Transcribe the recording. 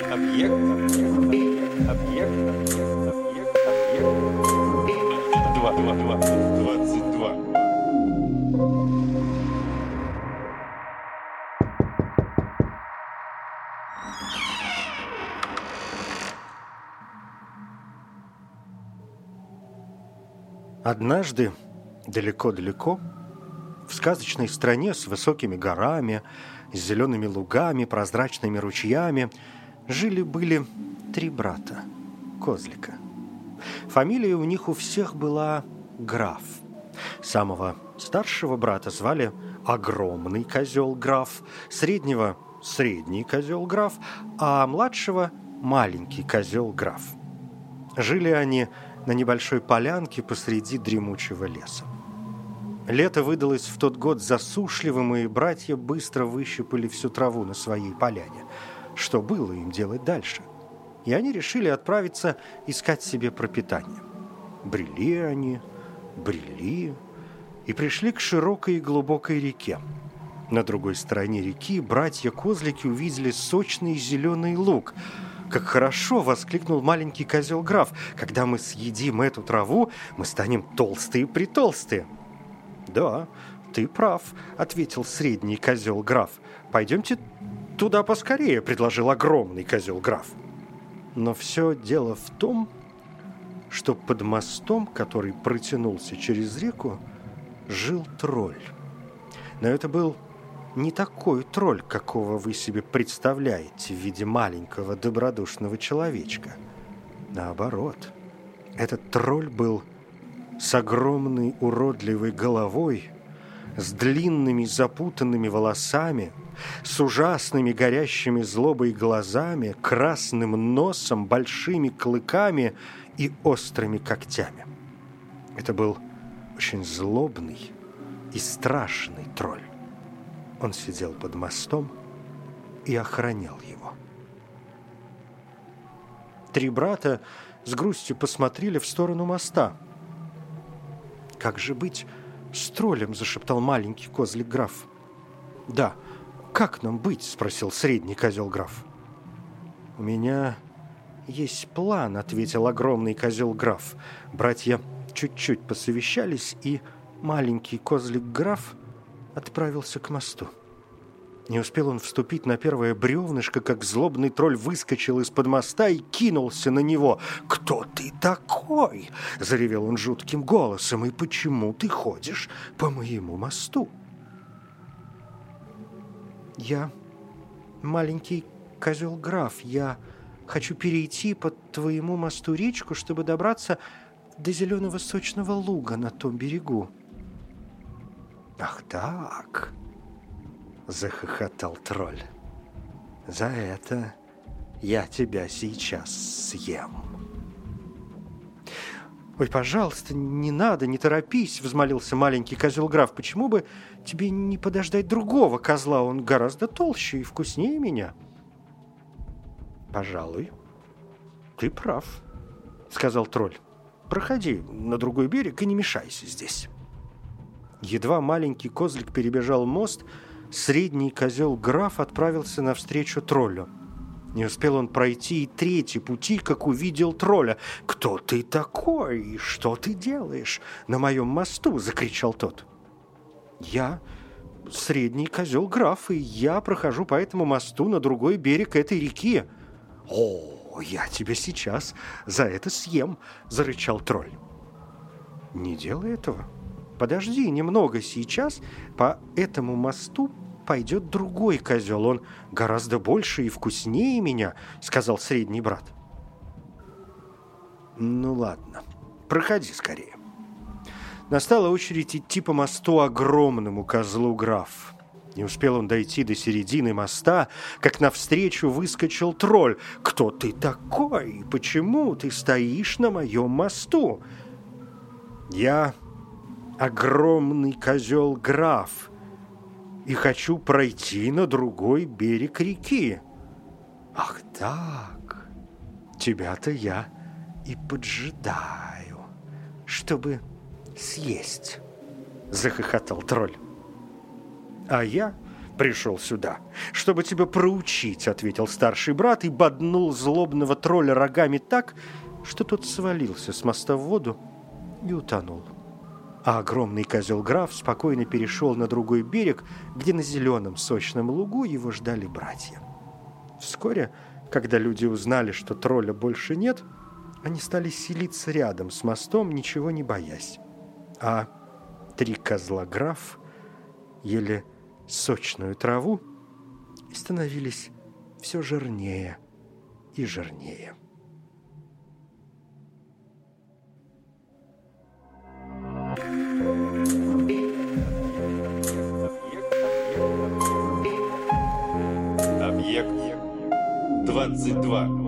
Объект. Объект. Объект. Объект. Объект. Два. Два. Два. Два. Однажды, далеко-далеко, в сказочной стране с высокими горами, с зелеными лугами, прозрачными ручьями, жили-были три брата – Козлика. Фамилия у них у всех была Граф. Самого старшего брата звали Огромный козел Граф, среднего – Средний козел Граф, а младшего – Маленький козел Граф. Жили они на небольшой полянке посреди дремучего леса. Лето выдалось в тот год засушливым, и братья быстро выщипали всю траву на своей поляне. Что было им делать дальше? И они решили отправиться искать себе пропитание. Брели они, брели, и пришли к широкой и глубокой реке. На другой стороне реки братья-козлики увидели сочный зеленый луг – «Как хорошо!» — воскликнул маленький козел граф. «Когда мы съедим эту траву, мы станем толстые-притолстые». «Да, ты прав», — ответил средний козел граф. «Пойдемте туда поскорее», — предложил огромный козел граф. Но все дело в том, что под мостом, который протянулся через реку, жил тролль. Но это был не такой тролль, какого вы себе представляете в виде маленького добродушного человечка. Наоборот, этот тролль был с огромной уродливой головой, с длинными запутанными волосами, с ужасными горящими злобой глазами, красным носом, большими клыками и острыми когтями. Это был очень злобный и страшный тролль. Он сидел под мостом и охранял его. Три брата с грустью посмотрели в сторону моста. «Как же быть с троллем?» – зашептал маленький козлик граф. «Да, как нам быть?» – спросил средний козел граф. «У меня есть план», – ответил огромный козел граф. Братья чуть-чуть посовещались, и маленький козлик граф отправился к мосту. Не успел он вступить на первое бревнышко, как злобный тролль выскочил из-под моста и кинулся на него. «Кто ты такой?» – заревел он жутким голосом. «И почему ты ходишь по моему мосту?» «Я маленький козел граф. Я хочу перейти под твоему мосту речку, чтобы добраться до зеленого сочного луга на том берегу». «Ах так!» — захохотал тролль. «За это я тебя сейчас съем». «Ой, пожалуйста, не надо, не торопись», — взмолился маленький козел граф. «Почему бы тебе не подождать другого козла? Он гораздо толще и вкуснее меня». «Пожалуй, ты прав», — сказал тролль. «Проходи на другой берег и не мешайся здесь». Едва маленький козлик перебежал мост, средний козел граф отправился навстречу троллю. Не успел он пройти и третий пути, как увидел тролля. «Кто ты такой? Что ты делаешь на моем мосту?» – закричал тот. «Я средний козел граф, и я прохожу по этому мосту на другой берег этой реки». «О, я тебя сейчас за это съем!» – зарычал тролль. «Не делай этого», подожди немного, сейчас по этому мосту пойдет другой козел. Он гораздо больше и вкуснее меня, сказал средний брат. Ну ладно, проходи скорее. Настала очередь идти по мосту огромному козлу граф. Не успел он дойти до середины моста, как навстречу выскочил тролль. «Кто ты такой? Почему ты стоишь на моем мосту?» «Я огромный козел граф и хочу пройти на другой берег реки. Ах так, тебя-то я и поджидаю, чтобы съесть, захохотал тролль. А я пришел сюда, чтобы тебя проучить», — ответил старший брат и боднул злобного тролля рогами так, что тот свалился с моста в воду и утонул. А огромный козел граф спокойно перешел на другой берег, где на зеленом сочном лугу его ждали братья. Вскоре, когда люди узнали, что тролля больше нет, они стали селиться рядом с мостом, ничего не боясь. А три козла граф ели сочную траву и становились все жирнее и жирнее. 22.